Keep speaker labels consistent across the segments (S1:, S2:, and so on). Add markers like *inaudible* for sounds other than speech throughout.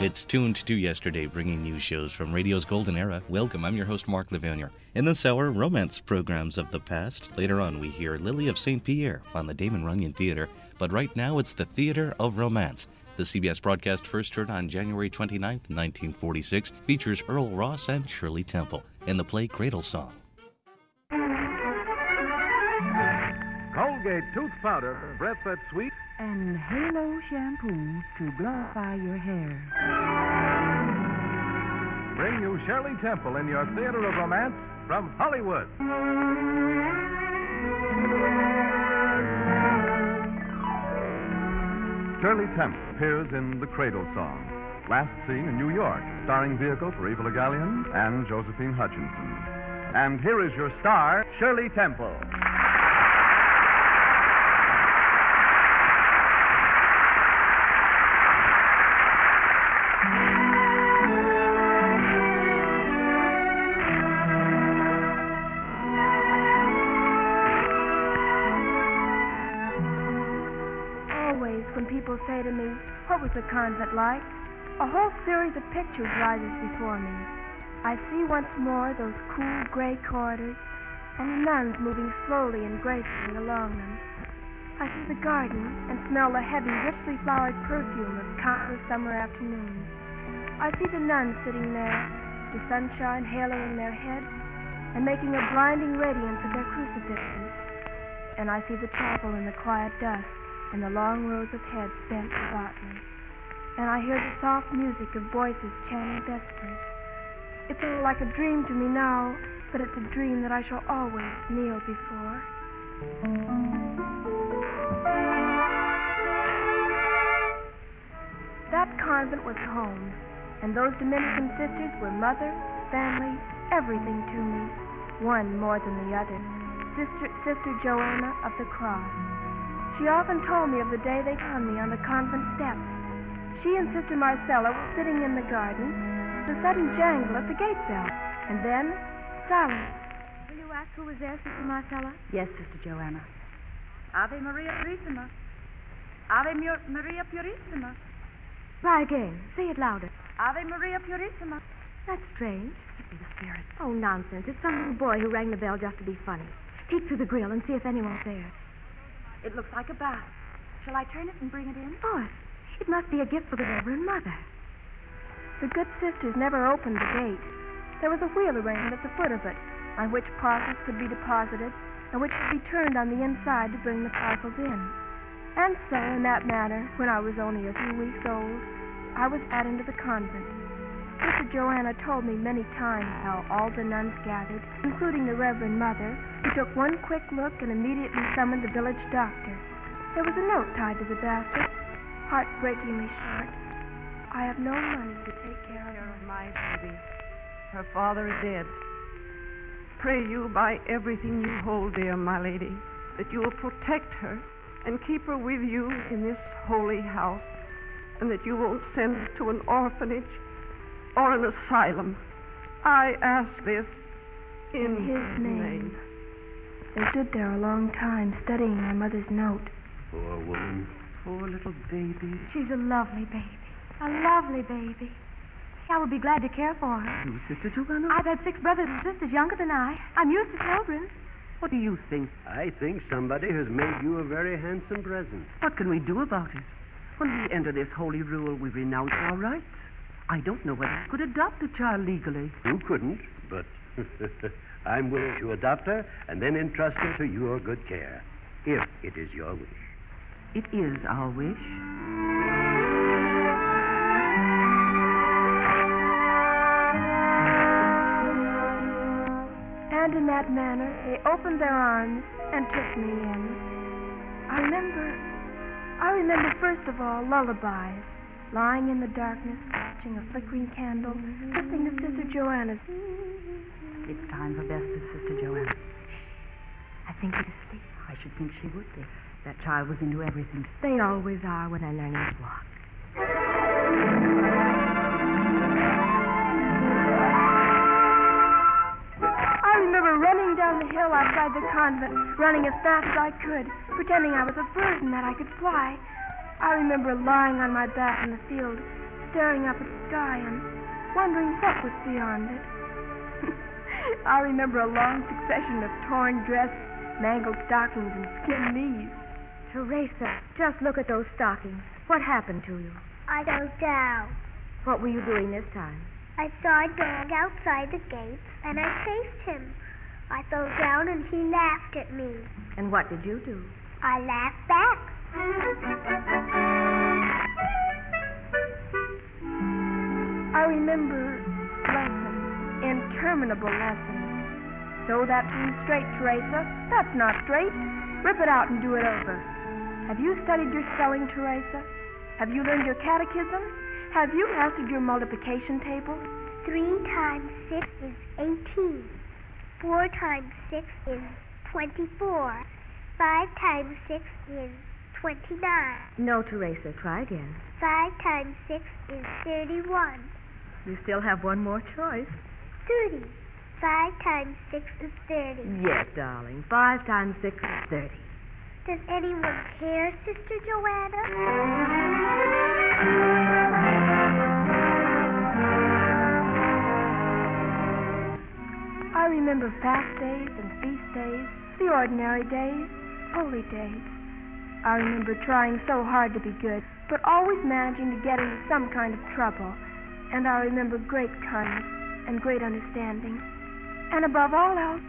S1: It's tuned to yesterday, bringing you shows from radio's golden era. Welcome, I'm your host, Mark Lavonier. In this hour, romance programs of the past. Later on, we hear Lily of St. Pierre on the Damon Runyon Theater. But right now, it's the Theater of Romance. The CBS broadcast first heard on January 29, 1946, features Earle Ross and Shirley Temple in the play Cradle Song.
S2: Colgate tooth powder, breath that's sweet.
S3: And Halo shampoo to glorify your hair.
S2: Bring you Shirley Temple in your theater of romance from Hollywood. Shirley Temple appears in The Cradle Song, last seen in New York, starring vehicle for Eva Le Gallienne and Josephine Hutchinson. And here is your star, Shirley Temple.
S4: Was the convent like? a whole series of pictures rises before me. I see once more those cool gray corridors and the nuns moving slowly and gracefully along them. I see the garden and smell the heavy, richly flowered perfume of countless summer afternoons. I see the nuns sitting there, the sunshine haloing their heads and making a blinding radiance of their crucifixes. And I see the chapel in the quiet dusk and the long rows of heads bent about. And I hear the soft music of voices chanting vespers. It's all like a dream to me now, but it's a dream that I shall always kneel before. That convent was home, and those Dominican sisters were mother, family, everything to me, one more than the other. Sister, Sister Joanna of the Cross. She often told me of the day they found me on the convent steps. She and Sister Marcella were sitting in the garden, the sudden jangle at the gate bell, and then silence.
S5: Will you ask who was there, Sister Marcella?
S3: Yes, Sister Joanna.
S5: Ave Maria Purissima. Ave Mu- Maria Purissima.
S3: Try again. Say it louder.
S5: Ave Maria Purissima.
S3: That's strange.
S5: Could be the spirit.
S3: Oh, nonsense. It's some little boy who rang the bell just to be funny. Peek through the grill and see if anyone's there.
S5: It looks like a bath. Shall I turn it and bring it in?
S3: Oh, Course. It must be a gift for the Reverend Mother.
S4: The good sisters never opened the gate. There was a wheel arranged at the foot of it, on which parcels could be deposited, and which could be turned on the inside to bring the parcels in. And so, in that manner, when I was only a few weeks old, I was added into the convent. Sister Joanna told me many times how all the nuns gathered, including the Reverend Mother, who took one quick look and immediately summoned the village doctor. There was a note tied to the basket, heartbreakingly short. I have no money to take care of her.
S6: my baby. Her father is dead. Pray you by everything you hold dear, my lady, that you will protect her and keep her with you in this holy house, and that you won't send her to an orphanage or an asylum. I ask this in,
S4: In his name. They stood there a long time studying my mother's note.
S7: Poor woman.
S6: Poor little baby.
S3: She's a lovely baby. A lovely baby. I will be glad to care for her.
S6: You, Sister Joanna?
S3: I've had six brothers and sisters younger than I. I'm used to children.
S6: What do you think?
S7: I think somebody has made you a very handsome present.
S6: What can we do about it? When we enter this holy rule, we renounce our rights. I don't know whether I could adopt a child legally.
S7: You couldn't, but *laughs* I'm willing to adopt her and then entrust her to your good care, if it is your wish.
S6: It is our wish.
S4: And in that manner, they opened their arms and took me in. I remember, I remember first of all lullabies, lying in the darkness, watching a flickering candle, listening to Sister Joanna's.
S3: It's time for Vespers, Sister Joanna. I think she's asleep. I should think she would be. That child was into everything. They always are when they're learning to walk.
S4: I remember running down the hill outside the convent, running as fast as I could, pretending I was a bird and that I could fly. I remember lying on my back in the field, staring up at the sky and wondering what was beyond it. *laughs* I remember a long succession of torn dress, mangled stockings, and skinned knees.
S3: Teresa, just look at those stockings. What happened to you?
S8: I don't know.
S3: What were you doing this time?
S8: I saw a dog outside the gates, and I chased him. I fell down, and he laughed at me.
S3: And what did you do?
S8: I laughed back.
S4: I remember lessons, interminable lessons. So that seam straight, Teresa. That's not straight. Rip it out and do it over. Have you studied your spelling, Teresa? Have you learned your catechism? Have you mastered your multiplication table?
S8: Three times six is eighteen. Four times six is twenty-four. Five times six is twenty-nine.
S3: No, Teresa. Try again.
S8: Five times six is thirty-one.
S3: You still have one more choice.
S8: Thirty. Five times six is thirty.
S3: Yes, darling. Five times six is thirty.
S8: Does anyone care, Sister Joanna?
S4: I remember fast days and feast days, the ordinary days, holy days. I remember trying so hard to be good, but always managing to get into some kind of trouble. And I remember great kindness and great understanding. And above all else,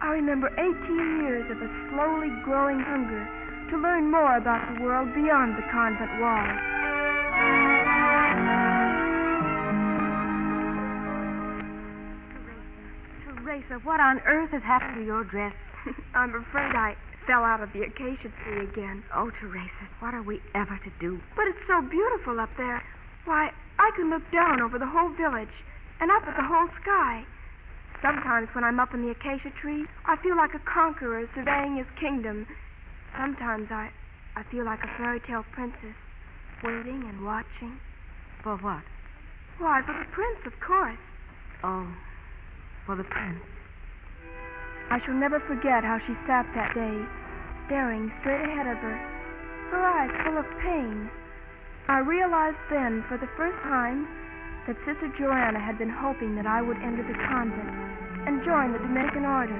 S4: I remember 18 years of a slowly growing hunger to learn more about the world beyond the convent walls.
S3: Teresa, what on earth has happened to your dress? *laughs*
S4: I'm afraid I fell out of the acacia tree again.
S3: Oh, Teresa, what are we ever to do?
S4: But it's so beautiful up there. Why, I can look down over the whole village and up at the whole sky. Sometimes when I'm up in the acacia tree, I feel like a conqueror surveying his kingdom. Sometimes I, I feel like a fairy tale princess, waiting and watching.
S3: For what?
S4: Why, for the prince, of course.
S3: Oh, for the prince.
S4: I shall never forget how she sat that day, staring straight ahead of her, her eyes full of pain. I realized then, for the first time, that Sister Joanna had been hoping that I would enter the convent and join the Dominican order.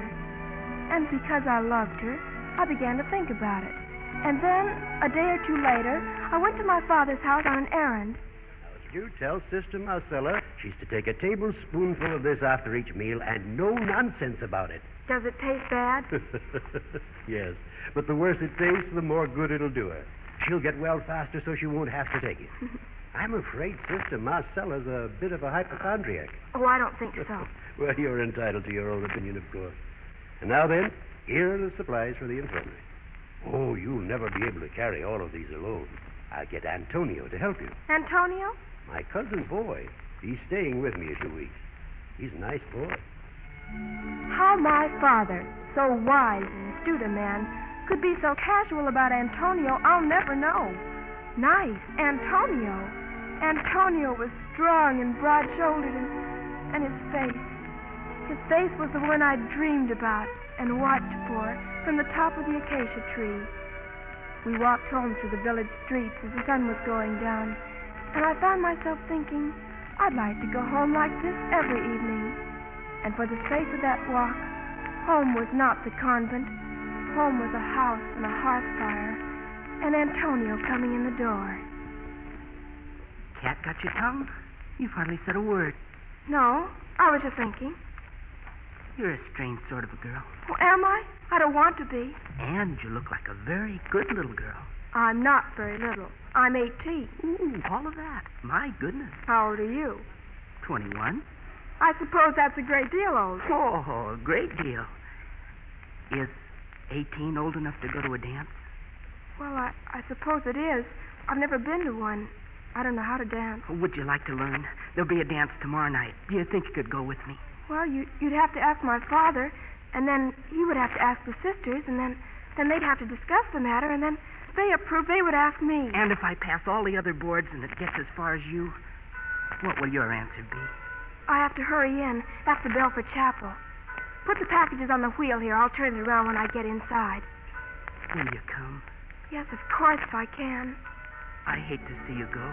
S4: And because I loved her, I began to think about it. And then, a day or two later, I went to my father's house on an errand.
S7: You tell Sister Marcella she's to take a tablespoonful of this after each meal and no nonsense about it.
S4: Does it taste bad? *laughs*
S7: yes, but the worse it tastes, the more good it'll do her. She'll get well faster so she won't have to take it. *laughs* I'm afraid Sister Marcella's a bit of a hypochondriac.
S4: Oh, I don't think so. *laughs*
S7: well, you're entitled to your own opinion, of course. And now then, here are the supplies for the infirmary. Oh, you'll never be able to carry all of these alone. I'll get Antonio to help you.
S4: Antonio?
S7: My cousin boy. He's staying with me a few weeks. He's a nice boy.
S4: How my father, so wise and astute a man, could be so casual about Antonio, I'll never know. Nice, Antonio. Antonio was strong and broad shouldered, and, and his face. His face was the one I'd dreamed about and watched for from the top of the acacia tree. We walked home through the village streets as the sun was going down, and I found myself thinking, I'd like to go home like this every evening. And for the space of that walk, home was not the convent. Home was a house and a hearth fire, and Antonio coming in the door.
S9: Cat got your tongue? You've hardly said a word.
S4: No, I was just thinking.
S9: You're a strange sort of a girl.
S4: Oh, am I? I don't want to be.
S9: And you look like a very good little girl.
S4: I'm not very little. I'm 18.
S9: Ooh, all of that. My goodness.
S4: How old are you?
S9: 21?
S4: I suppose that's a great deal old.
S9: Oh, a great deal. Is 18 old enough to go to a dance?
S4: Well, I, I suppose it is. I've never been to one. I don't know how to dance.
S9: Would you like to learn? There'll be a dance tomorrow night. Do you think you could go with me?
S4: Well, you, you'd have to ask my father, and then he would have to ask the sisters, and then, then they'd have to discuss the matter, and then if they approve, they would ask me.
S9: And if I pass all the other boards and it gets as far as you, what will your answer be?
S4: I have to hurry in. That's the bell for chapel. Put the packages on the wheel here. I'll turn it around when I get inside.
S9: Will you come?
S4: Yes, of course, if I can.
S9: I hate to see you go.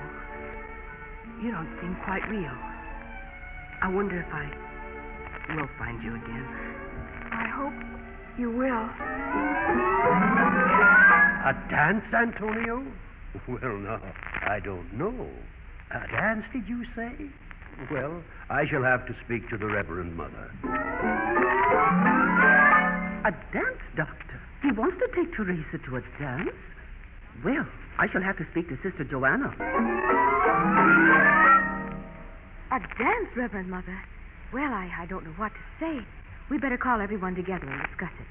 S9: You don't seem quite real. I wonder if I will find you again.
S4: I hope you will.
S7: A dance, Antonio? *laughs* Well, no, I don't know. A dance, did you say? Well, I shall have to speak to the Reverend Mother.
S9: A dance, Doctor? He wants to take Teresa to a dance? Well, I shall have to speak to Sister Joanna.
S3: A dance, Reverend Mother? Well, I, I don't know what to say. We better call everyone together and discuss it.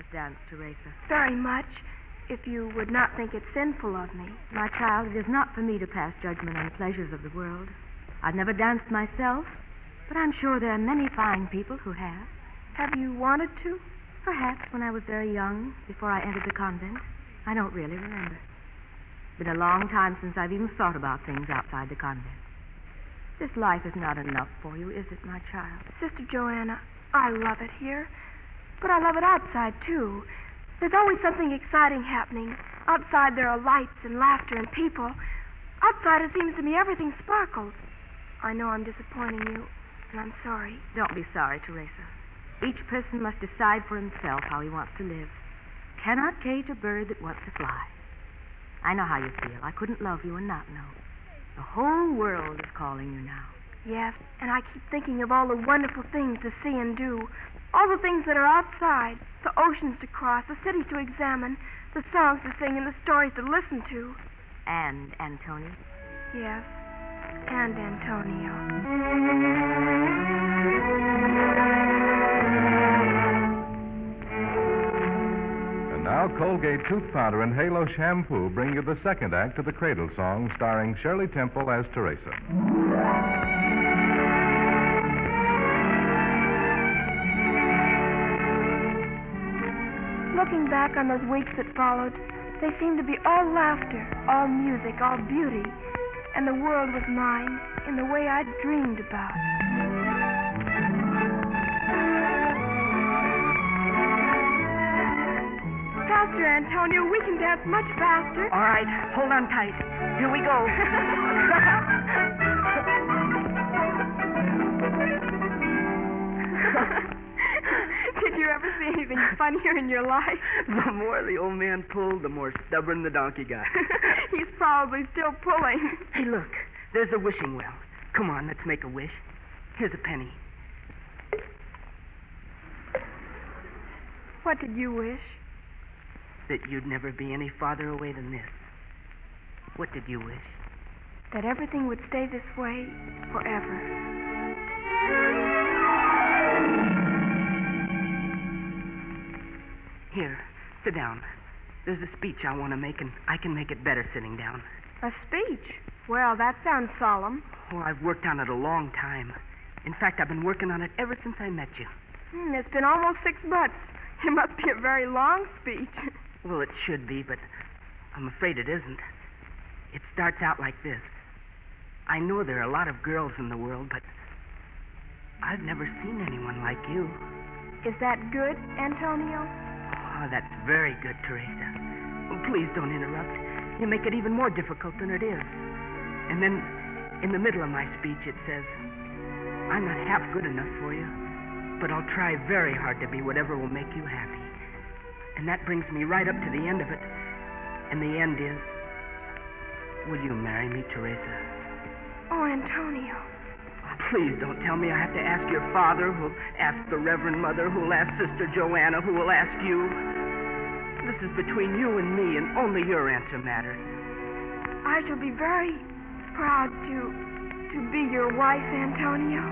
S3: This dance, Teresa?
S4: Very much. If you would not think it sinful of me.
S3: My child, it is not for me to pass judgment on the pleasures of the world. I've never danced myself, but I'm sure there are many fine people who have.
S4: Have you wanted to?
S3: Perhaps when I was very young, before I entered the convent. I don't really remember. It's been a long time since I've even thought about things outside the convent. This life is not enough for you, is it, my child?
S4: Sister Joanna, I love it here. But I love it outside, too. There's always something exciting happening. Outside there are lights and laughter and people. Outside it seems to me everything sparkles. I know I'm disappointing you, and I'm sorry.
S3: Don't be sorry, Teresa. Each person must decide for himself how he wants to live. Cannot cage a bird that wants to fly. I know how you feel. I couldn't love you and not know. The whole world is calling you now.
S4: Yes, and I keep thinking of all the wonderful things to see and do. All the things that are outside. The oceans to cross, the cities to examine, the songs to sing, and the stories to listen to.
S3: And Antonio?
S4: Yes, and Antonio.
S2: And now Colgate Tooth Powder and Halo Shampoo bring you the second act of the Cradle Song starring Shirley Temple as Teresa.
S4: Looking back on those weeks that followed, they seemed to be all laughter, all music, all beauty, and the world was mine in the way I'd dreamed about. Faster, Antonio. We can dance much faster.
S9: All right, hold on tight. Here we go. *laughs* *laughs*
S4: You ever see anything funnier in your life? *laughs*
S9: the more the old man pulled, the more stubborn the donkey got. *laughs*
S4: He's probably still pulling.
S9: Hey, look, there's a wishing well. Come on, let's make a wish. Here's a penny.
S4: What did you wish?
S9: That you'd never be any farther away than this. What did you wish?
S4: That everything would stay this way forever.
S9: Here, sit down. There's a speech I want to make, and I can make it better sitting down.
S4: A speech? Well, that sounds solemn.
S9: Oh, I've worked on it a long time. In fact, I've been working on it ever since I met you.
S4: Hmm, it's been almost six months. It must be a very long speech.
S9: Well, it should be, but I'm afraid it isn't. It starts out like this I know there are a lot of girls in the world, but I've never seen anyone like you.
S4: Is that good, Antonio?
S9: Oh, that's very good, Teresa. Oh, please don't interrupt. You make it even more difficult than it is. And then, in the middle of my speech, it says, I'm not half good enough for you, but I'll try very hard to be whatever will make you happy. And that brings me right up to the end of it. And the end is, will you marry me, Teresa?
S4: Oh, Antonio.
S9: Please don't tell me I have to ask your father, who'll ask the Reverend Mother, who'll ask Sister Joanna, who will ask you. This is between you and me, and only your answer matters.
S4: I shall be very proud to to be your wife, Antonio.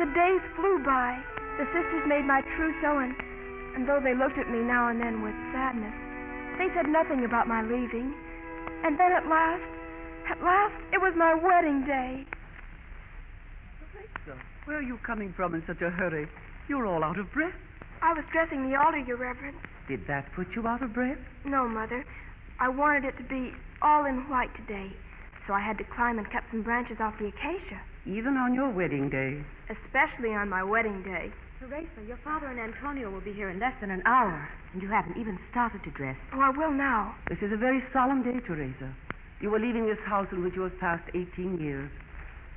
S4: The days flew by. The sisters made my trousseau, and, and though they looked at me now and then with sadness, they said nothing about my leaving. And then at last, at last, it was my wedding day.
S10: Where are you coming from in such a hurry? You're all out of breath.
S4: I was dressing the altar, Your Reverence.
S10: Did that put you out of breath?
S4: No, Mother. I wanted it to be all in white today, so I had to climb and cut some branches off the acacia,
S10: Even on your wedding day.
S4: especially on my wedding day.
S3: Teresa, your father and Antonio will be here in less than an hour, and you haven't even started to dress.
S4: Oh, I will now.
S10: This is a very solemn day, Teresa. You are leaving this house in which you have passed 18 years.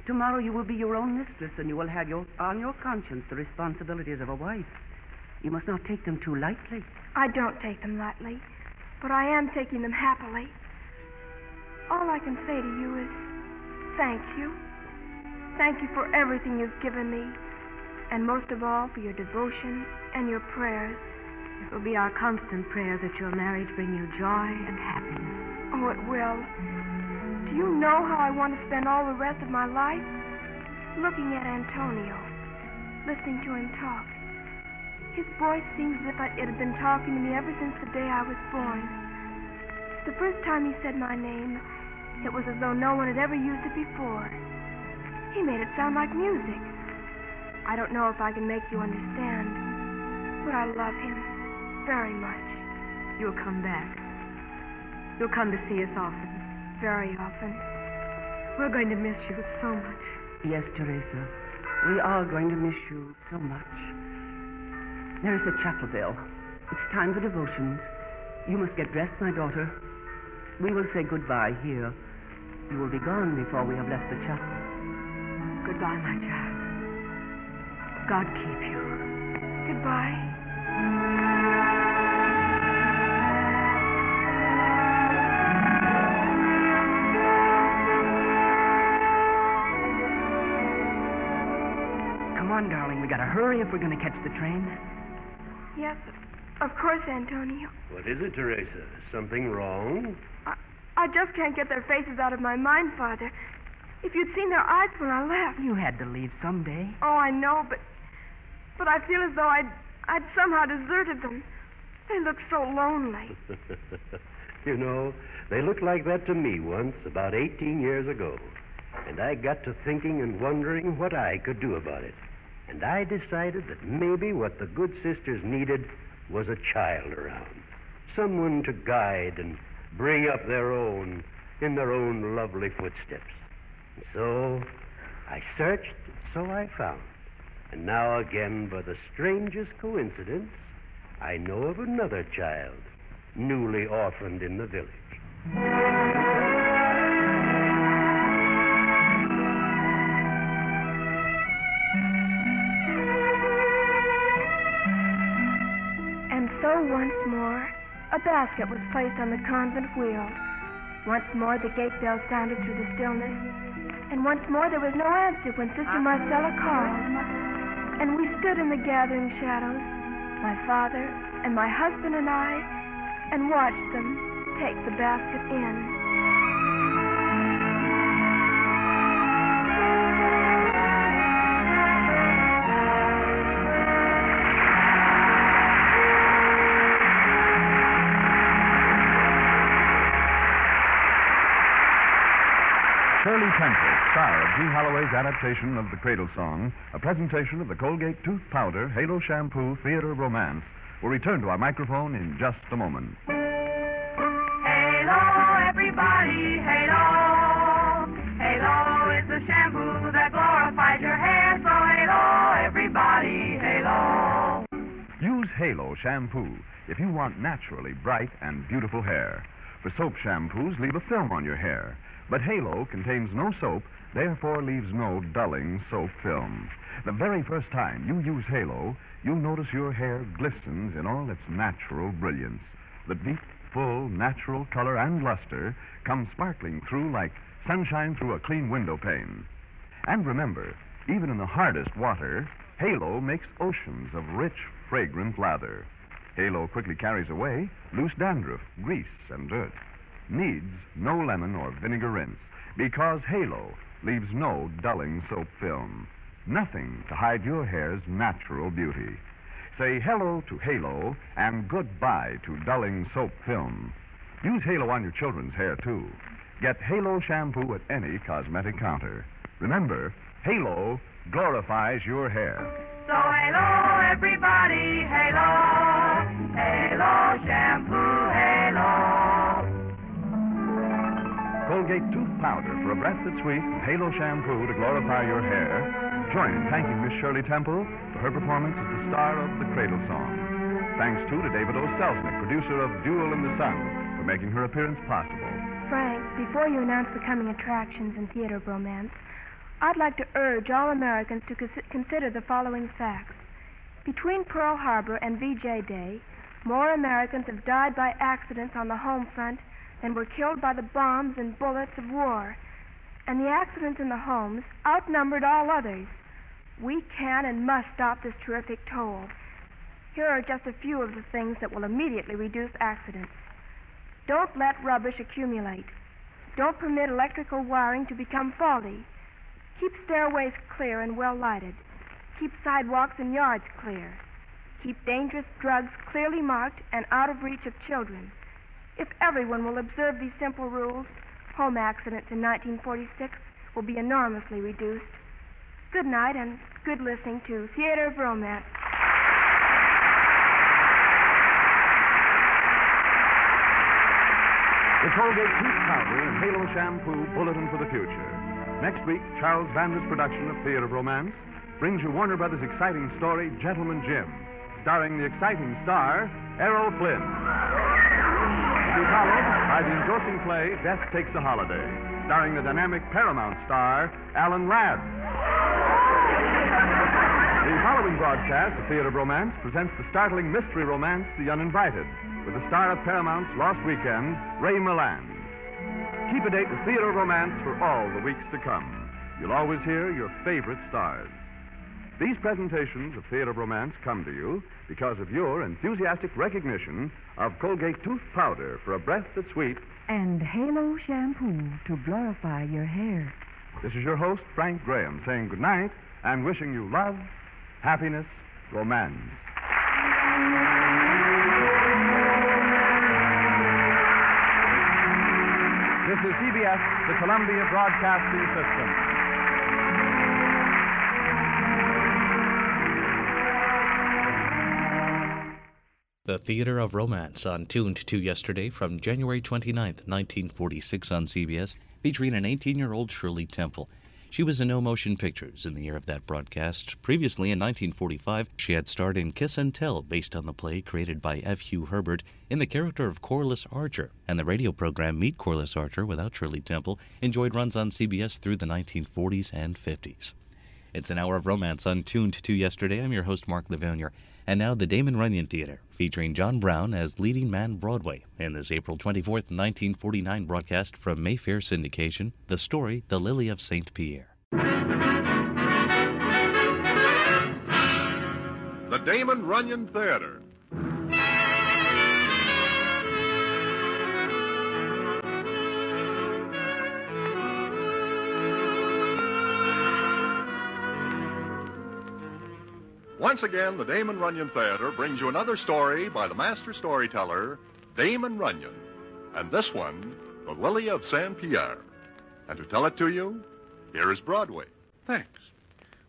S10: Tomorrow you will be your own mistress, and you will have your, on your conscience the responsibilities of a wife. You must not take them too lightly.
S4: I don't take them lightly, but I am taking them happily. All I can say to you is thank you. Thank you for everything you've given me, and most of all for your devotion and your prayers.
S3: It will be our constant prayer that your marriage bring you joy and happiness.
S4: Oh, it will. Do you know how I want to spend all the rest of my life? Looking at Antonio, listening to him talk. His voice seems as if it had been talking to me ever since the day I was born. The first time he said my name, it was as though no one had ever used it before. He made it sound like music. I don't know if I can make you understand, but I love him very much,
S3: You'll come back. You'll come to see us often.
S4: very often.
S3: We're going to miss you so much.
S10: Yes, Teresa. We are going to miss you so much. There is the chapel bell. It's time for devotions. You must get dressed, my daughter. We will say goodbye here. You will be gone before we have left the chapel.
S3: Goodbye, my child. God keep you.
S4: Goodbye.
S9: Come on, darling. We gotta hurry if we're gonna catch the train.
S4: Yes, of course, Antonio.
S7: What is it, Teresa? Something wrong?
S4: I I just can't get their faces out of my mind, Father. If you'd seen their eyes when I left.
S9: You had to leave someday.
S4: Oh, I know, but but I feel as though I'd I'd somehow deserted them. They look so lonely. *laughs*
S7: you know, they looked like that to me once, about 18 years ago. And I got to thinking and wondering what I could do about it. And I decided that maybe what the good sisters needed was a child around. Someone to guide and bring up their own in their own lovely footsteps. And so I searched, so I found. And now again, by the strangest coincidence, I know of another child, newly orphaned in the village.
S4: And so once more, a basket was placed on the convent wheel. Once more, the gate bell sounded through the stillness. And once more, there was no answer when Sister Marcella called. And we stood in the gathering shadows, my father and my husband and I, and watched them take the basket in.
S2: Gene Holloway's adaptation of the Cradle Song, a presentation of the Colgate Tooth Powder Halo Shampoo Theater Romance, will return to our microphone in just a moment.
S11: Halo, everybody, Halo. Halo is the shampoo that glorifies your hair. So Halo, everybody, Halo.
S2: Use Halo Shampoo if you want naturally bright and beautiful hair. For soap shampoos leave a film on your hair, but Halo contains no soap, therefore leaves no dulling soap film. The very first time you use Halo, you'll notice your hair glistens in all its natural brilliance. The deep, full, natural color and luster come sparkling through like sunshine through a clean window pane. And remember, even in the hardest water, Halo makes oceans of rich, fragrant lather. Halo quickly carries away loose dandruff, grease, and dirt. Needs no lemon or vinegar rinse because Halo leaves no dulling soap film. Nothing to hide your hair's natural beauty. Say hello to Halo and goodbye to dulling soap film. Use Halo on your children's hair, too. Get Halo shampoo at any cosmetic counter. Remember, Halo glorifies your hair.
S11: So Halo, everybody, Halo. Shampoo, Halo.
S2: Colgate tooth powder for a breath that's sweet Halo shampoo to glorify your hair, join in thanking Miss Shirley Temple for her performance as the star of the Cradle Song. Thanks, too, to David O. Selznick, producer of Duel in the Sun, for making her appearance possible.
S4: Frank, before you announce the coming attractions in theater romance, I'd like to urge all Americans to cons- consider the following facts. Between Pearl Harbor and VJ Day, more Americans have died by accidents on the home front than were killed by the bombs and bullets of war. And the accidents in the homes outnumbered all others. We can and must stop this terrific toll. Here are just a few of the things that will immediately reduce accidents. Don't let rubbish accumulate. Don't permit electrical wiring to become faulty. Keep stairways clear and well lighted. Keep sidewalks and yards clear. Keep dangerous drugs clearly marked and out of reach of children. If everyone will observe these simple rules, home accidents in 1946 will be enormously reduced. Good night and good listening to Theater of Romance.
S2: The Colgate tooth powder and Halo shampoo bulletin for the future. Next week, Charles Vanda's production of Theater of Romance brings you Warner Brothers' exciting story, Gentleman Jim, starring the exciting star, Errol Flynn. To be followed by the engrossing play, Death Takes a Holiday, starring the dynamic Paramount star, Alan Ladd. The following broadcast of Theater of Romance presents the startling mystery romance, The Uninvited, with the star of Paramount's Lost Weekend, Ray Milland. Keep a date with Theater of Romance for all the weeks to come. You'll always hear your favorite stars. These presentations of Theater of Romance come to you because of your enthusiastic recognition of Colgate tooth powder for a breath that's sweet.
S12: And Halo shampoo to glorify your hair.
S2: This is your host, Frank Graham, saying good night and wishing you love, happiness, romance. This is CBS, the Columbia Broadcasting System.
S1: The Theater of Romance on Tuned to Yesterday from January 29, 1946 on CBS, featuring an 18 year old Shirley Temple. She was in no motion pictures in the year of that broadcast. Previously, in 1945, she had starred in Kiss and Tell, based on the play created by F. Hugh Herbert in the character of Corliss Archer. And the radio program Meet Corliss Archer without Shirley Temple enjoyed runs on CBS through the 1940s and 50s. It's an hour of romance on Tuned to Yesterday. I'm your host, Mark Lavonier. And now the Damon Runyon Theater, featuring John Brown as leading man Broadway in this April 24th, 1949 broadcast from Mayfair Syndication, the story The Lily of St. Pierre.
S13: The Damon Runyon Theater. Once again, the Damon Runyon Theater brings you another story by the master storyteller, Damon Runyon. And this one, The Lily of Saint Pierre. And to tell it to you, here is Broadway.
S14: Thanks.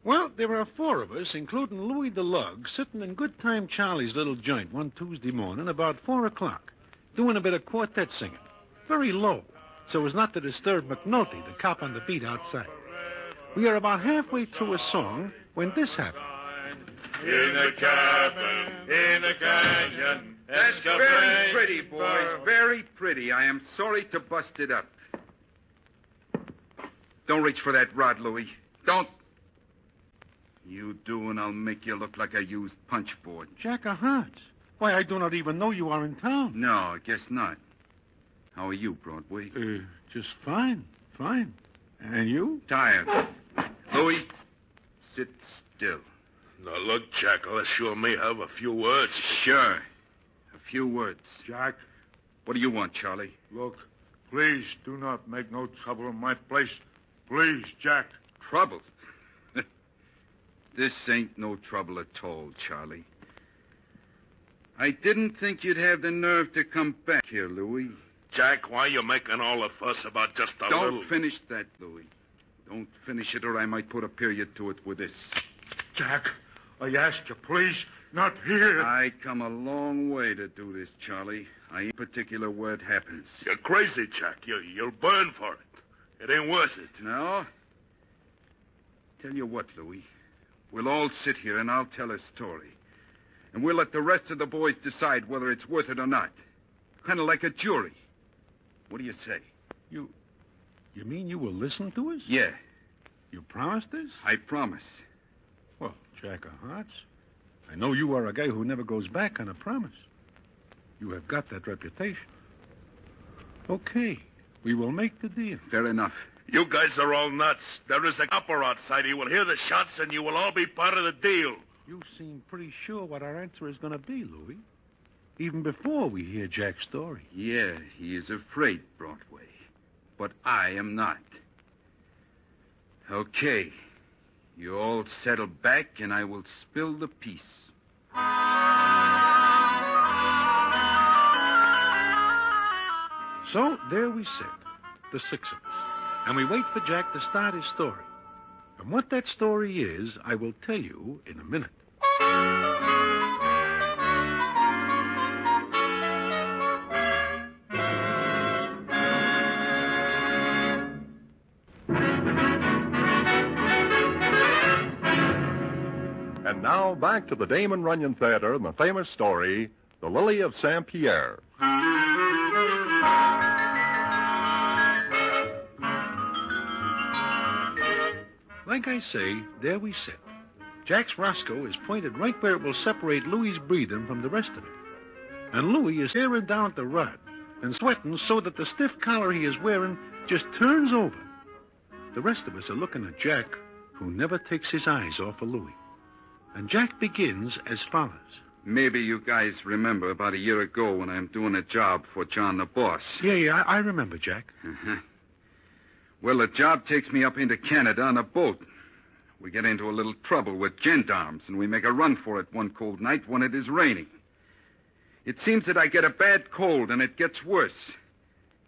S14: Well, there were four of us, including Louis the Lug, sitting in Good Time Charlie's little joint one Tuesday morning about four o'clock, doing a bit of quartet singing, very low, so as not to disturb McNulty, the cop on the beat outside. We are about halfway through a song when this happened.
S11: In the cabin, in the canyon.
S15: That's very pretty, boys. Very pretty. I am sorry to bust it up. Don't reach for that rod, Louis. Don't. You do, and I'll make you look like a used punch board.
S14: Jack of Hearts. Why, I do not even know you are in town.
S15: No, I guess not. How are you, Broadway?
S14: Uh, just fine, fine. And you?
S15: Tired. Louis, sit still.
S16: Now, look, Jack, let's you and me have a few words.
S15: Sure. A few words.
S16: Jack.
S15: What do you want, Charlie?
S16: Look, please do not make no trouble in my place. Please, Jack.
S15: Trouble? *laughs* this ain't no trouble at all, Charlie. I didn't think you'd have the nerve to come back here, Louis.
S16: Jack, why are you making all the fuss about just a little
S15: Don't
S16: little...
S15: finish that, Louis. Don't finish it, or I might put a period to it with this.
S16: Jack, I ask you, please, not here.
S15: I come a long way to do this, Charlie. I ain't particular where it happens.
S16: You're crazy, Jack. You, you'll burn for it. It ain't worth it.
S15: No? Tell you what, Louis. We'll all sit here and I'll tell a story. And we'll let the rest of the boys decide whether it's worth it or not. Kind of like a jury. What do you say?
S14: You. You mean you will listen to us?
S15: Yeah,
S14: You promised us?
S15: I promise.
S14: Jack of Hearts, I know you are a guy who never goes back on a promise. You have got that reputation. Okay, we will make the deal.
S15: Fair enough.
S16: You guys are all nuts. There is a copper outside. He will hear the shots, and you will all be part of the deal.
S14: You seem pretty sure what our answer is going to be, Louis. Even before we hear Jack's story.
S15: Yeah, he is afraid, Broadway. But I am not. Okay. You all settle back, and I will spill the piece.
S14: So there we sit, the six of us, and we wait for Jack to start his story. And what that story is, I will tell you in a minute.
S13: Back to the Damon Runyon Theater and the famous story, The Lily of Saint Pierre.
S14: Like I say, there we sit. Jack's Roscoe is pointed right where it will separate Louis's breathing from the rest of it. And Louis is staring down at the rod and sweating so that the stiff collar he is wearing just turns over. The rest of us are looking at Jack, who never takes his eyes off of Louis. And Jack begins as follows.
S15: Maybe you guys remember about a year ago when I'm doing a job for John the boss.
S14: Yeah, yeah, I, I remember, Jack.
S15: Uh-huh. Well, the job takes me up into Canada on a boat. We get into a little trouble with gendarmes, and we make a run for it one cold night when it is raining. It seems that I get a bad cold, and it gets worse.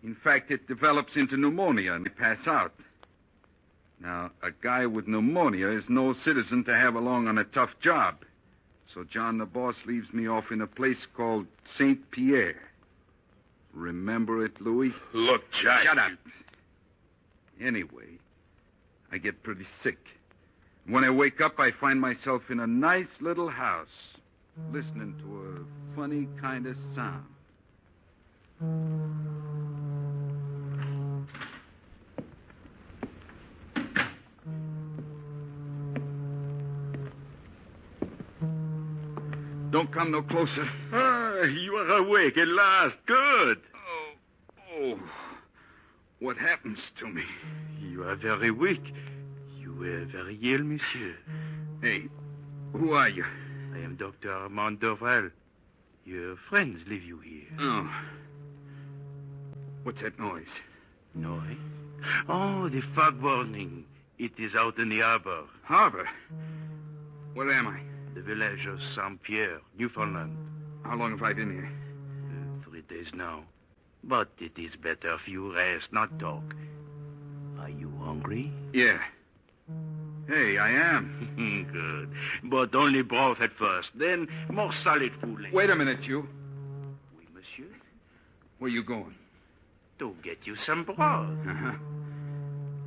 S15: In fact, it develops into pneumonia, and I pass out. Now, a guy with pneumonia is no citizen to have along on a tough job. So John the boss leaves me off in a place called St. Pierre. Remember it, Louis?
S16: Look, Jack.
S15: Shut up. Anyway, I get pretty sick. When I wake up, I find myself in a nice little house, listening to a funny kind of sound. Don't come no closer.
S16: Ah, you are awake at last. Good.
S15: Oh, oh. what happens to me?
S17: You are very weak. You were very ill, monsieur.
S15: Hey, who are you?
S17: I am Dr. Armand Dorval. Your friends leave you here.
S15: Oh. What's that noise?
S17: Noise? Oh, the fog warning. It is out in the harbor.
S15: Harbor? Where am I?
S17: The village of Saint Pierre, Newfoundland.
S15: How long have I been here?
S17: Uh, three days now. But it is better if you rest, not talk. Are you hungry?
S15: Yeah. Hey, I am. *laughs*
S17: Good. But only broth at first, then more solid food later.
S15: Wait a minute, you.
S17: Oui, monsieur.
S15: Where are you going?
S17: To get you some broth.
S15: Uh-huh.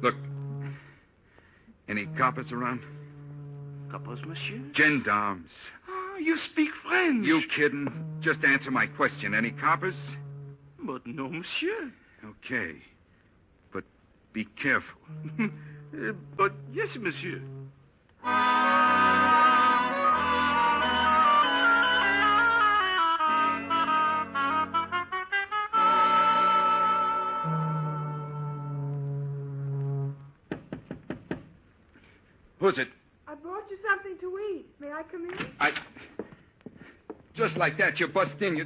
S15: Look. Any coppers around?
S17: Coppers, monsieur?
S15: Gendarmes.
S17: Oh, you speak French.
S15: You kidding? Just answer my question. Any coppers?
S17: But no, monsieur.
S15: Okay. But be careful.
S17: Uh, *laughs* but yes, monsieur.
S15: Who's it?
S6: I brought you something to eat. May I come in?
S15: I. Just like that, you bust in. You.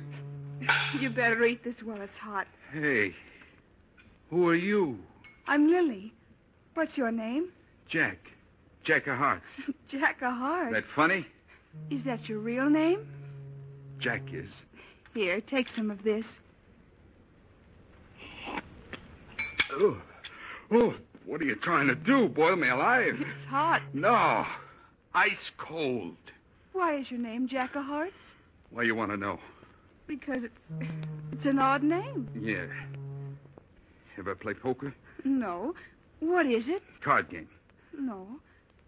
S15: *sighs*
S6: You better eat this while it's hot.
S15: Hey. Who are you?
S6: I'm Lily. What's your name?
S15: Jack. Jack of Hearts. *laughs*
S6: Jack of Heart.
S15: That funny?
S6: Is that your real name?
S15: Jack is.
S6: Here, take some of this.
S15: Oh. Oh, what are you trying to do? Boil me alive?
S6: It's hot.
S15: No. Ice cold.
S6: Why is your name Jack of Hearts?
S15: Why you want to know?
S6: Because it's it's an odd name.
S15: Yeah. Ever play poker?
S18: No. What is it?
S15: Card game.
S18: No.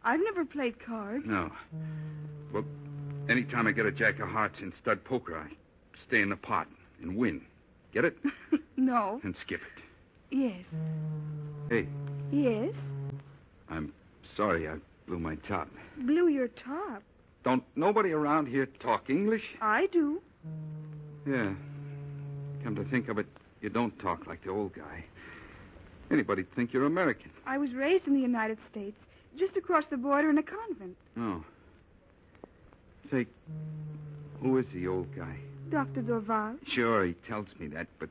S18: I've never played cards.
S15: No. Well, anytime I get a jack of hearts in stud poker, I stay in the pot and win. Get it? *laughs*
S18: No.
S15: And skip it.
S18: Yes.
S15: Hey,
S18: Yes.
S15: I'm sorry I blew my top.
S18: Blew your top.
S15: Don't nobody around here talk English?
S18: I do.
S15: Yeah. Come to think of it, you don't talk like the old guy. Anybody'd think you're American.
S18: I was raised in the United States, just across the border in a convent.
S15: Oh. Say, who is the old guy?
S18: Dr. Dorval,
S15: Sure, he tells me that, but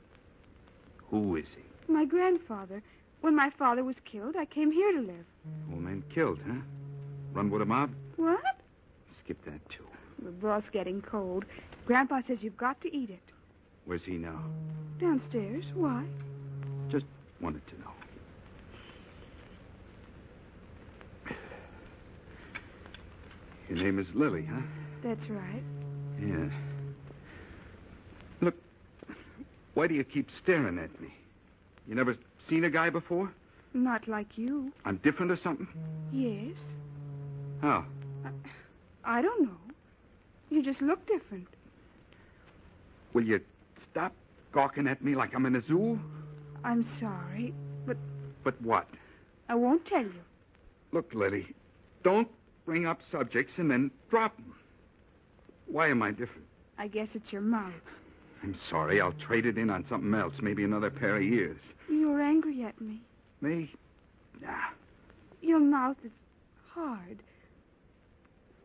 S15: who is he?
S18: my grandfather. When my father was killed, I came here to live.
S15: Old man killed, huh? Run with a mob?
S18: What?
S15: Skip that, too.
S18: The broth's getting cold. Grandpa says you've got to eat it.
S15: Where's he now?
S18: Downstairs. Why?
S15: Just wanted to know. Your name is Lily, huh?
S18: That's right.
S15: Yeah. Look, why do you keep staring at me? You never seen a guy before?
S18: Not like you.
S15: I'm different or something?
S18: Yes.
S15: How?
S18: I don't know. You just look different.
S15: Will you stop gawking at me like I'm in a zoo?
S18: I'm sorry, but
S15: But what?
S18: I won't tell you.
S15: Look, Lily, don't bring up subjects and then drop them. Why am I different?
S18: I guess it's your mouth.
S15: I'm sorry. I'll trade it in on something else, maybe another pair of ears.
S18: You're angry at me.
S15: Me? Nah.
S18: Your mouth is hard.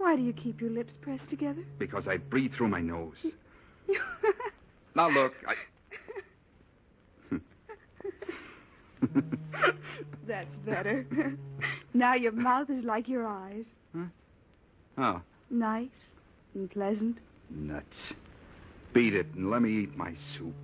S18: Why do you keep your lips pressed together?
S15: Because I breathe through my nose. *laughs* Now look, I. *laughs*
S18: That's better. *laughs* now your mouth is like your eyes. Huh?
S15: Oh,
S18: Nice and pleasant.
S15: nuts. Beat it and let me eat my soup.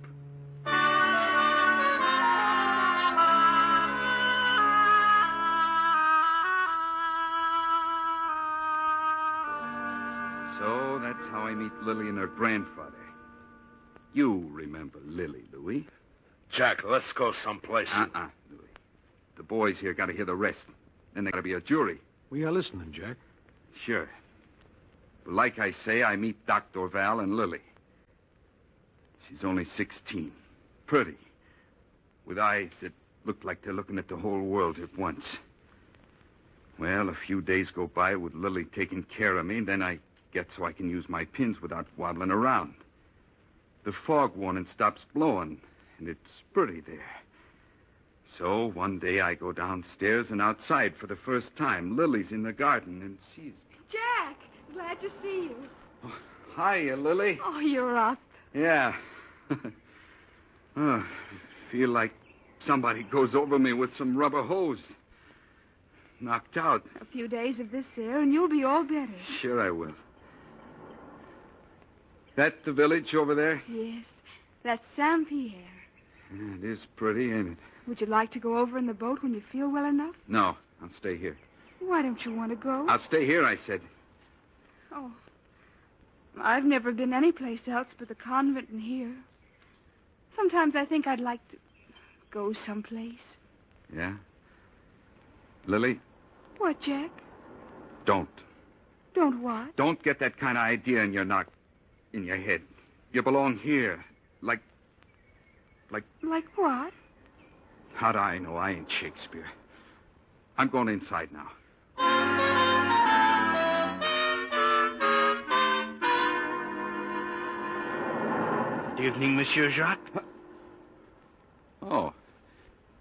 S15: Lily and her grandfather. You remember Lily, Louis?
S16: Jack, let's go someplace.
S15: Uh-uh, Louis. The boys here got to hear the rest. Then there got to be a jury.
S14: We are listening, Jack.
S15: Sure. But like I say, I meet Dr. Val and Lily. She's only 16. Pretty. With eyes that look like they're looking at the whole world at once. Well, a few days go by with Lily taking care of me, and then I get so I can use my pins without waddling around. The fog warning stops blowing, and it's pretty there. So one day I go downstairs and outside for the first time. Lily's in the garden, and she's.
S18: Jack, glad to see you.
S15: Oh, hiya, Lily.
S18: Oh, you're up.
S15: Yeah. *laughs* oh, feel like somebody goes over me with some rubber hose. Knocked out.
S18: A few days of this air, and you'll be all better.
S15: Sure I will. That the village over there?
S18: Yes, that's Saint Pierre.
S15: Yeah, it is pretty, ain't it?
S18: Would you like to go over in the boat when you feel well enough?
S15: No, I'll stay here.
S18: Why don't you want to go?
S15: I'll stay here, I said.
S18: Oh. I've never been anyplace else but the convent and here. Sometimes I think I'd like to go someplace.
S15: Yeah? Lily,
S18: What, Jack?
S15: don't.
S18: Don't what?
S15: Don't get that kind of idea in your knock in your head. You belong here. Like like
S18: Like what?
S15: how do I know I ain't Shakespeare? I'm going inside now.
S17: Good evening, Monsieur Jacques.
S15: Oh,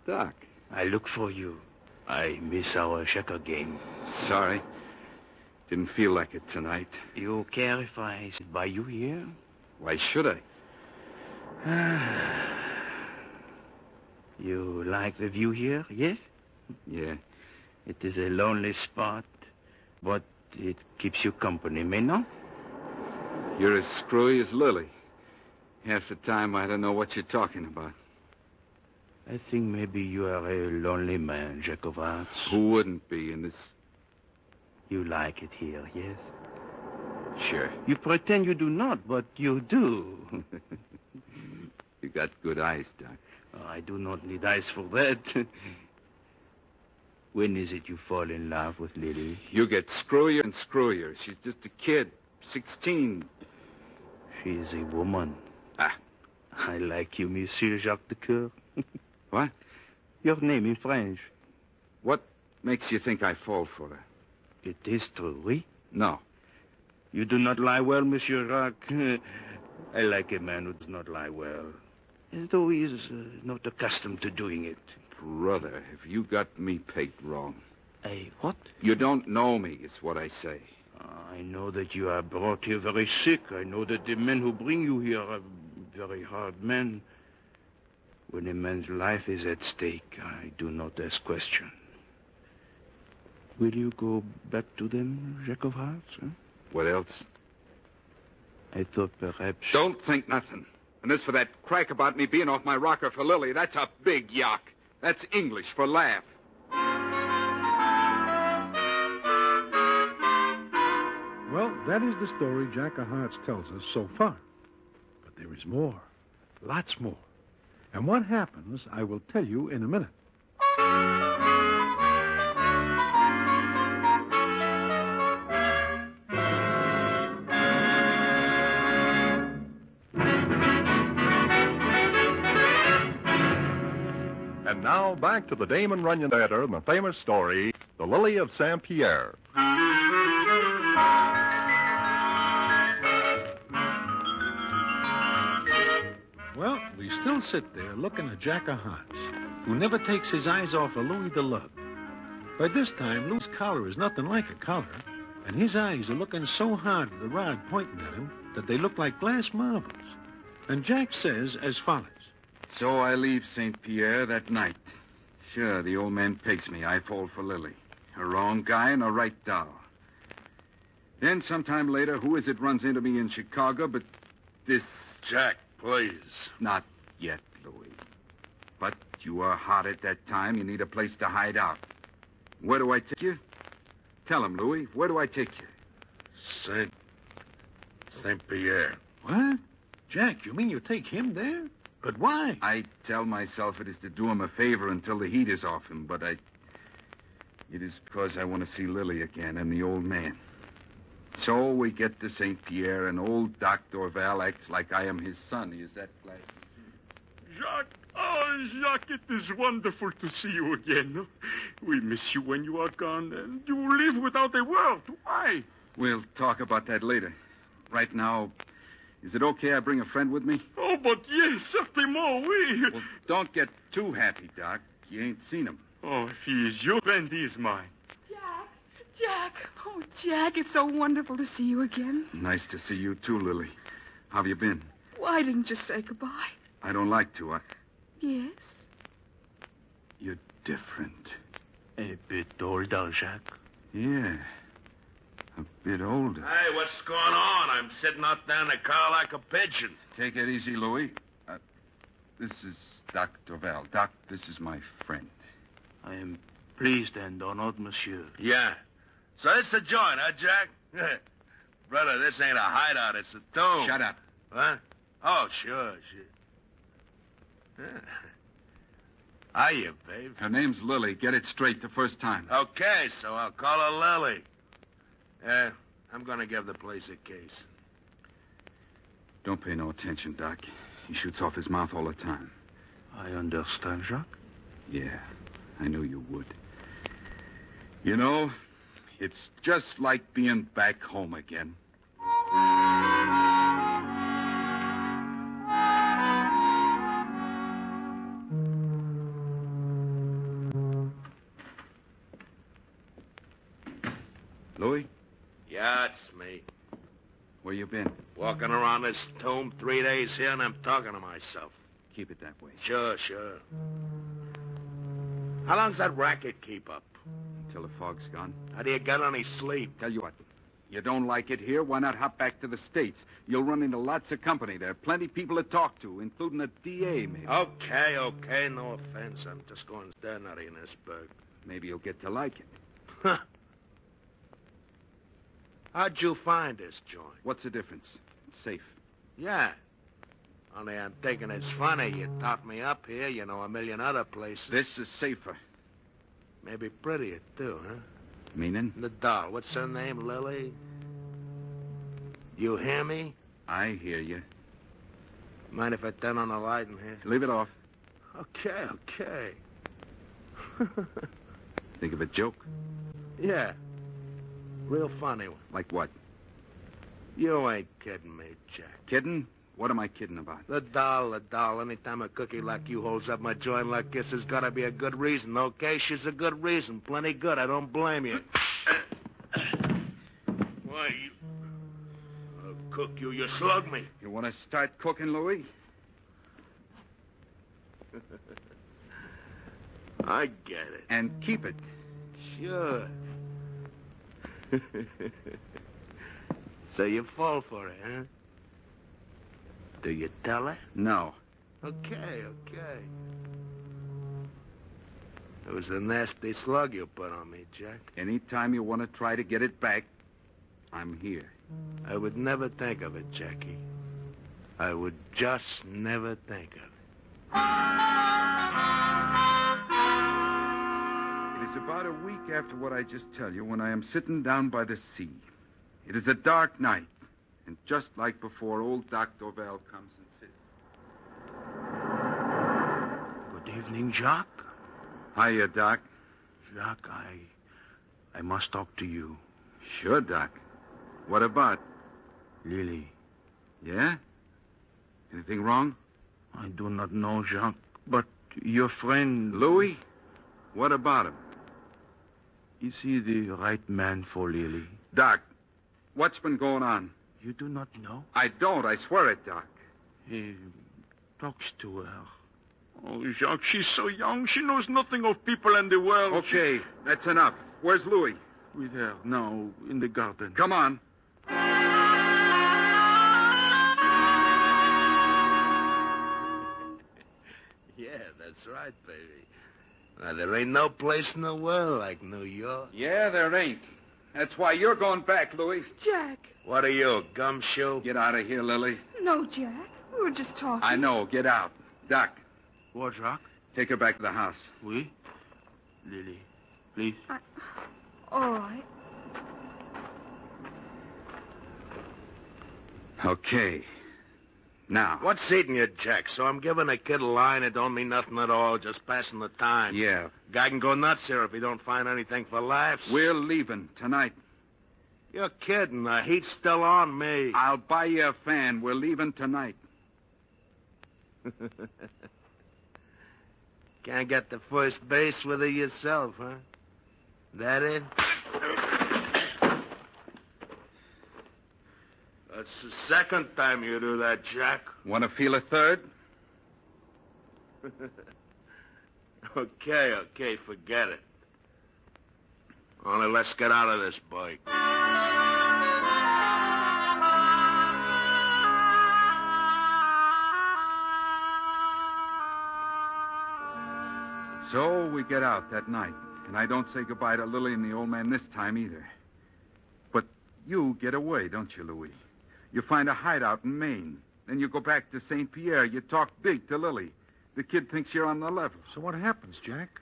S15: Doc.
S17: I look for you. I miss our checker game.
S15: Sorry. Didn't feel like it tonight.
S17: You care if I sit by you here?
S15: Why should I? *sighs*
S17: you like the view here, yes?
S15: Yeah.
S17: It is a lonely spot, but it keeps you company, may not?
S15: You're as screwy as Lily. Half the time I don't know what you're talking about.
S17: I think maybe you are a lonely man, Jack of Hearts.
S15: Who wouldn't be in this?
S17: You like it here, yes?
S15: Sure.
S17: You pretend you do not, but you do. *laughs*
S15: You got good eyes, Doc.
S17: I do not need eyes for that. when is it you fall in love with Lily?
S15: You get screwier and screwier. She's just a kid, 16.
S17: She is a woman.
S15: Ah.
S17: I like you, Monsieur Jacques de Coeur.
S15: What?
S17: Your name in French.
S15: What makes you think I fall for her?
S17: It is true, oui?
S15: No.
S17: You do not lie well, Monsieur Jacques. *laughs* I like a man who does not lie well. As though he is uh, not accustomed to doing it.
S15: Brother, have you got me pegged wrong?
S17: A what?
S15: You don't know me, is what I say.
S17: I know that you are brought here very sick. I know that the men who bring you here are very hard men. When a man's life is at stake, I do not ask questions. Will you go back to them, Jack of Hearts? Huh?
S15: What else?
S17: I thought perhaps.
S15: Don't think nothing. And as for that crack about me being off my rocker for Lily, that's a big yuck. That's English for laugh.
S14: Well, that is the story Jack of Hearts tells us so far. But there is more. Lots more. And what happens, I will tell you in a minute.
S13: Now back to the Damon Runyon Theater and the famous story, The Lily of Saint Pierre.
S14: Well, we still sit there looking at Jack of Hearts, who never takes his eyes off of Louis the Lug. By this time, Louis' collar is nothing like a collar, and his eyes are looking so hard at the rod pointing at him that they look like glass marbles. And Jack says as follows
S15: So I leave St. Pierre that night. Sure, the old man pegs me. I fall for Lily. A wrong guy and a right doll. Then, sometime later, who is it runs into me in Chicago but this.
S16: Jack, please.
S15: Not yet, Louis. But you are hot at that time. You need a place to hide out. Where do I take you? Tell him, Louis. Where do I take you?
S16: Saint. Saint Pierre.
S14: What? Jack, you mean you take him there? But why?
S15: I tell myself it is to do him a favor until the heat is off him, but I. It is because I want to see Lily again and the old man. So we get to St. Pierre, and old Doc Dorval acts like I am his son. He is that glad.
S19: Jacques, oh, Jacques, it is wonderful to see you again. We miss you when you are gone, and you live without a word. Why?
S15: We'll talk about that later. Right now, is it okay I bring a friend with me?
S19: Oh, but yes, certainement, oui.
S15: Well, don't get too happy, Doc. You ain't seen him.
S19: Oh, if he is your friend, he is mine.
S18: Jack, Jack, oh, Jack, it's so wonderful to see you again.
S15: Nice to see you, too, Lily. How have you been?
S18: Why didn't you say goodbye?
S15: I don't like to. I...
S18: Yes.
S15: You're different.
S17: A bit older, Jacques.
S15: Yeah. A bit older.
S16: Hey, what's going on? I'm sitting out there in the car like a pigeon.
S15: Take it easy, Louis. Uh, this is Doc Dorval. Doc, this is my friend.
S17: I am pleased and honored, monsieur.
S16: Yeah. So it's a joint, huh, Jack? *laughs* Brother, this ain't a hideout, it's a tomb.
S15: Shut up.
S16: Huh? Oh, sure, sure. *laughs* Hiya, babe.
S15: Her name's Lily. Get it straight the first time.
S16: Okay, so I'll call her Lily. Yeah, I'm gonna give the place a case.
S15: Don't pay no attention, Doc. He shoots off his mouth all the time.
S17: I understand, Jacques.
S15: Yeah, I knew you would. You know, it's just like being back home again.
S16: This tomb three days here, and I'm talking to myself.
S15: Keep it that way.
S16: Sure, sure. How long's that racket keep up?
S15: Until the fog's gone.
S16: How do you get any sleep?
S15: Tell you what, you don't like it here, why not hop back to the States? You'll run into lots of company there. Are plenty people to talk to, including a DA, maybe.
S16: Okay, okay, no offense. I'm just going ordinary in this burg.
S15: Maybe you'll get to like it.
S16: Huh. How'd you find this joint?
S15: What's the difference? It's safe.
S16: Yeah.
S20: Only I'm thinking it's funny. You taught me up here, you know a million other places.
S15: This is safer.
S20: Maybe prettier, too, huh?
S15: Meaning?
S20: The doll. What's her name, Lily? You hear me?
S15: I hear you.
S20: Mind if I turn on the light in here?
S15: Leave it off.
S20: Okay, okay. *laughs*
S15: Think of a joke?
S20: yeah. Real funny one.
S15: Like what?
S20: You ain't kidding me, Jack.
S15: Kidding? What am I kidding about?
S20: The doll, the doll. Anytime a cookie like you holds up my joint like this, there's got to be a good reason, okay? She's a good reason. Plenty good. I don't blame you. Why, you... I'll cook you. You slug me.
S15: You want to start cooking, Louis? *laughs*
S20: I get it.
S15: And keep it.
S20: Sure. *laughs* so you fall for it, huh? Do you tell her?
S15: No.
S20: Okay, okay. It was a nasty slug you put on me, Jack.
S15: Anytime you want to try to get it back, I'm here.
S20: I would never think of it, Jackie. I would just never think of it.
S15: It is about a week after what I just tell you when I am sitting down by the sea. It is a dark night, and just like before, old Doc Dorval comes and sits.
S17: Good evening, Jacques.
S15: Hiya, Doc.
S17: Jacques, I. I must talk to you.
S15: Sure, Doc. What about?
S17: Lily.
S15: Yeah? Anything wrong?
S17: I do not know, Jacques, but your friend.
S15: Louis? What about him?
S17: Is he the right man for Lily?
S15: Doc, what's been going on?
S17: You do not know?
S15: I don't. I swear it, Doc.
S17: He talks to her.
S21: Oh, Jacques, she's so young. She knows nothing of people and the world.
S15: Okay, that's enough. Where's Louis?
S17: With her now in the garden.
S15: Come on. *laughs*
S20: Yeah, that's right, baby. Now, there ain't no place in the world like New York.
S15: Yeah, there ain't. That's why you're going back, Louis.
S18: Jack.
S20: What are you, gumshoe?
S15: Get out of here, Lily.
S18: No, Jack. We were just talking.
S15: I know. Get out. Doc,
S17: What, Jacques?
S15: take her back to the house.
S17: Oui? Lily, please.
S18: I... All right.
S15: Okay. Now.
S20: What's eating you, Jack? So I'm giving a kid a line that don't mean nothing at all, just passing the time.
S15: Yeah.
S20: Guy can go nuts here if he don't find anything for laughs.
S15: We're leaving tonight.
S20: You're kidding. The heat's still on me.
S15: I'll buy you a fan. We're leaving tonight. *laughs*
S20: Can't get to first base with it yourself, huh? That it? That's the second time you do that, Jack.
S15: Want to feel a third? *laughs*
S20: okay, okay, forget it. Only let's get out of this bike.
S15: So we get out that night, and I don't say goodbye to Lily and the old man this time either. But you get away, don't you, Louis? You find a hideout in Maine. Then you go back to St. Pierre. You talk big to Lily. The kid thinks you're on the level.
S22: So what happens, Jack?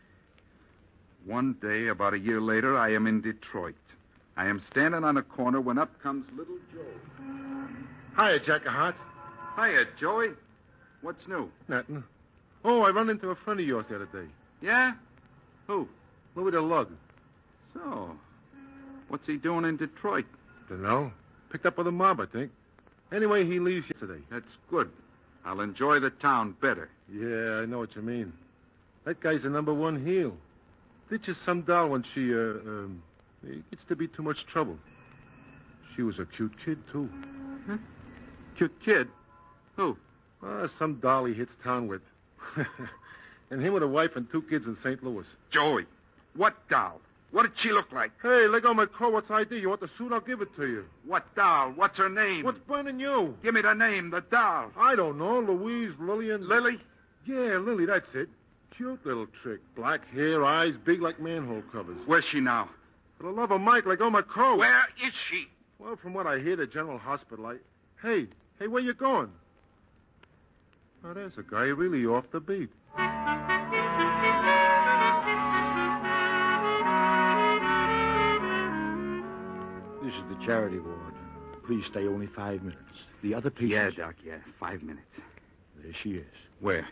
S15: One day, about a year later, I am in Detroit. I am standing on a corner when up comes little Joe.
S22: Hiya, Jack of Hearts.
S15: Hiya, Joey. What's new?
S22: Nothing. Oh, I run into a friend of yours the other day.
S15: Yeah? Who?
S22: Louis the Lug.
S15: So, what's he doing in Detroit?
S22: Dunno. Picked up with a mob, I think. Anyway, he leaves yesterday.
S15: That's good. I'll enjoy the town better.
S22: Yeah, I know what you mean. That guy's the number one heel. Ditches some doll when she, uh, um, gets to be too much trouble. She was a cute kid, too.
S15: Huh? Cute kid? Who?
S22: Ah, some doll he hits town with. *laughs* and him with a wife and two kids in St. Louis.
S15: Joey, what doll? What did she look like?
S22: Hey, let go of my coat. What's ID? You want the suit? I'll give it to you.
S15: What doll? What's her name?
S22: What's burning you?
S15: Give me the name, the doll.
S22: I don't know. Louise, Lillian.
S15: Lily?
S22: Yeah, Lily, that's it. Cute little trick. Black hair, eyes big like manhole covers.
S15: Where's she now?
S22: For the love of Mike, let go of my coat.
S15: Where is she?
S22: Well, from what I hear, the General Hospital, I... Hey, hey, where you going?
S14: Oh, there's a guy really off the beat.
S23: This is the charity ward. Please stay only five minutes. The other patients.
S15: Yeah, Doc, yeah. Five minutes.
S23: There she is.
S15: Where?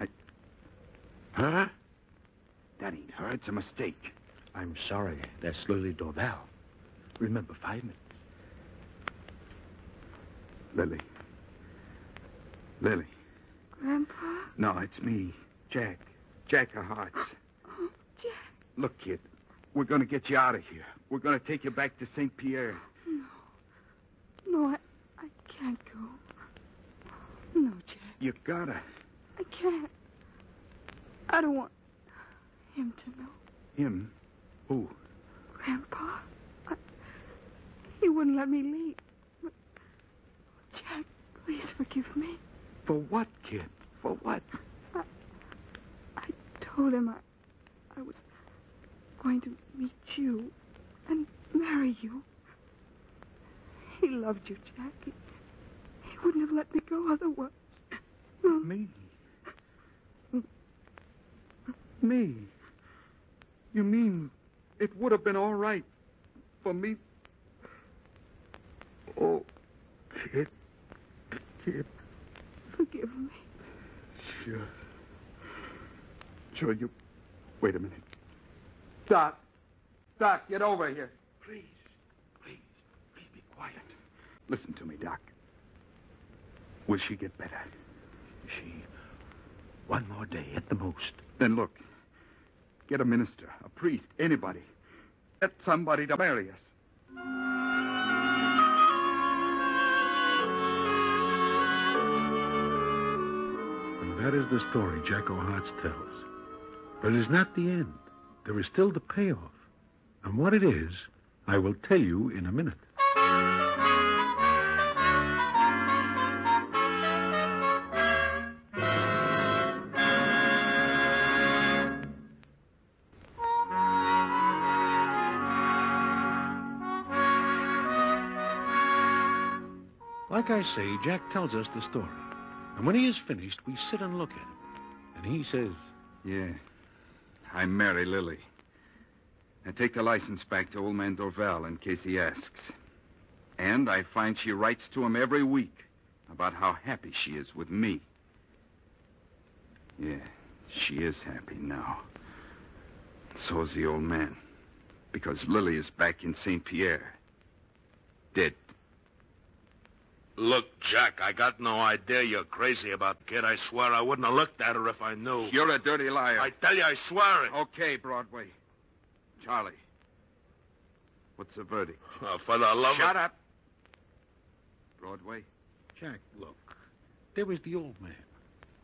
S15: I. Her? That ain't her. It's a mistake.
S23: I'm sorry. That's Lily Dorval. Remember, five minutes.
S15: Lily. Lily.
S18: Grandpa?
S15: No, it's me. Jack. Jack of Hearts. *gasps*
S18: Oh, Jack.
S15: Look, kid. We're going to get you out of here. We're going to take you back to St. Pierre.
S18: No. No, I, I can't go. No, Jack.
S15: You gotta.
S18: I can't. I don't want him to know.
S15: Him? Who?
S18: Grandpa. I, he wouldn't let me leave. But, Jack, please forgive me.
S15: For what, kid? For what?
S18: I told him I, I was going to meet you and marry you. He loved you, Jack. He, he wouldn't have let me go otherwise.
S15: Me? Me? You mean it would have been all right for me? Oh, kid. Kid.
S18: Forgive me.
S15: Sure. Sure, you. Wait a minute. Doc. Doc, get over here.
S23: Please. Please. Please be quiet.
S15: Listen to me, Doc. Will she get better?
S23: She. One more day at the most.
S15: Then look. Get a minister, a priest, anybody. Get somebody to marry us.
S14: And that is the story Jack of Hearts tells. But it is not the end. There is still the payoff. And what it is, I will tell you in a minute. Like I say, Jack tells us the story. And when he is finished, we sit and look at him. And he says,
S15: Yeah. I marry Lily. I take the license back to old man Dorval in case he asks. And I find she writes to him every week about how happy she is with me. Yeah, she is happy now. So is the old man. Because Lily is back in St. Pierre. Dead.
S20: Look, Jack, I got no idea you're crazy about the kid. I swear I wouldn't have looked at her if I knew.
S15: You're a dirty liar.
S20: I tell you, I swear it.
S15: Okay, Broadway. Charlie. What's the verdict?
S20: Oh, for the love
S15: Shut
S20: of...
S15: up. Broadway.
S14: Jack, look. There was the old man.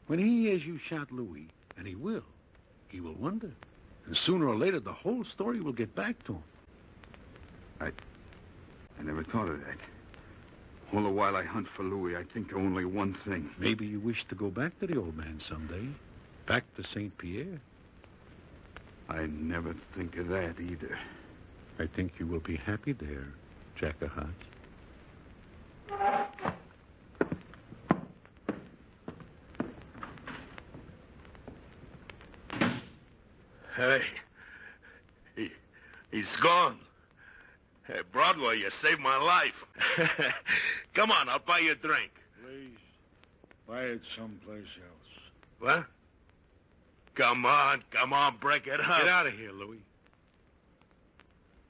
S14: When he hears you shot Louis, and he will, he will wonder. And sooner or later, the whole story will get back to him.
S15: I. I never thought of that. All the while I hunt for Louis, I think of only one thing.
S14: Maybe you wish to go back to the old man someday. Back to St. Pierre.
S15: I never think of that either.
S14: I think you will be happy there, Jack of Hearts.
S20: Hey. He, he's gone. Hey, Broadway, you saved my life. *laughs* Come on, I'll buy you a drink.
S19: Please, buy it someplace else.
S20: What? Come on, come on, break it up.
S14: Get out of here, Louis.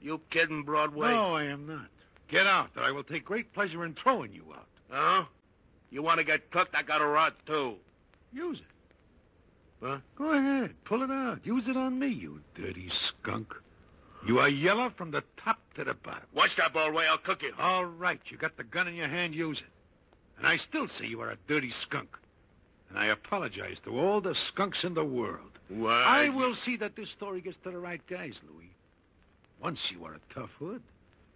S20: You kidding, Broadway?
S14: No, I am not. Get out, or I will take great pleasure in throwing you out.
S20: Huh? You want to get cooked? I got a rod, too.
S14: Use it.
S20: Huh?
S14: Go ahead. Pull it out. Use it on me, you dirty skunk. You are yellow from the top to the bottom.
S20: Watch that, Broadway. I'll cook you.
S14: All right. You got the gun in your hand. Use it. And I still say you are a dirty skunk. And I apologize to all the skunks in the world.
S20: What?
S14: I will see that this story gets to the right guys, Louis. Once you were a tough hood.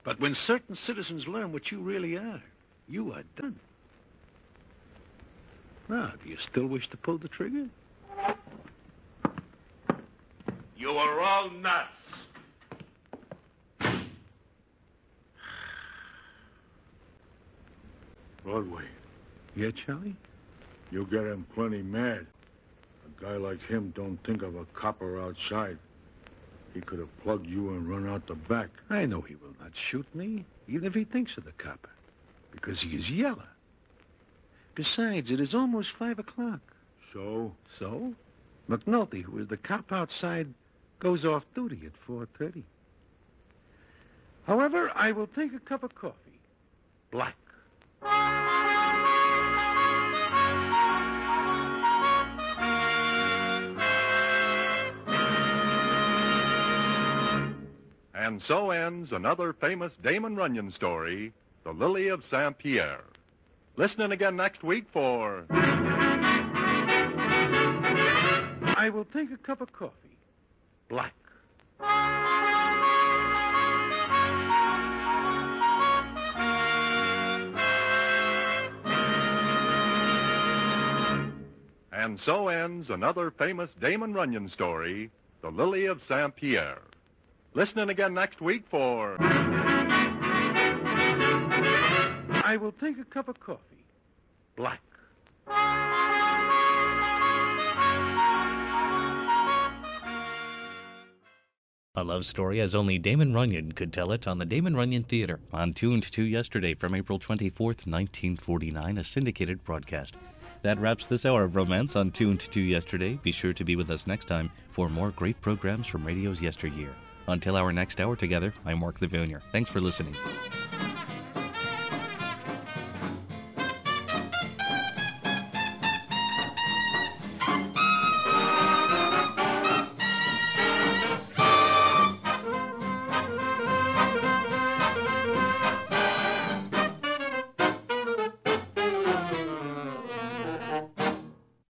S14: But when certain citizens learn what you really are, you are done. Now, do you still wish to pull the trigger?
S20: You are all nuts.
S14: Broadway. Yeah, Charlie?
S23: You get him plenty mad. A guy like him don't think of a copper outside. He could have plugged you and run out the back.
S14: I know he will not shoot me, even if he thinks of the copper, because he is yellow. Besides, it is almost five o'clock.
S23: So?
S14: So? McNulty, who is the cop outside, goes off duty at 4.30. However, I will take a cup of coffee. Black.
S13: And so ends another famous Damon Runyon story, The Lily of Saint Pierre. Listen in again next week for.
S14: I will take a cup of coffee. Black.
S13: And so ends another famous Damon Runyon story, The Lily of Saint Pierre. Listen in again next week for.
S14: I will take a cup of coffee. Black.
S1: A love story as only Damon Runyon could tell it on the Damon Runyon Theater on Tuned to Yesterday from April 24th, 1949, a syndicated broadcast. That wraps this hour of romance on Tuned to Yesterday. Be sure to be with us next time for more great programs from radio's yesteryear. Until our next hour together, I'm Mark Lavonier. Thanks for listening.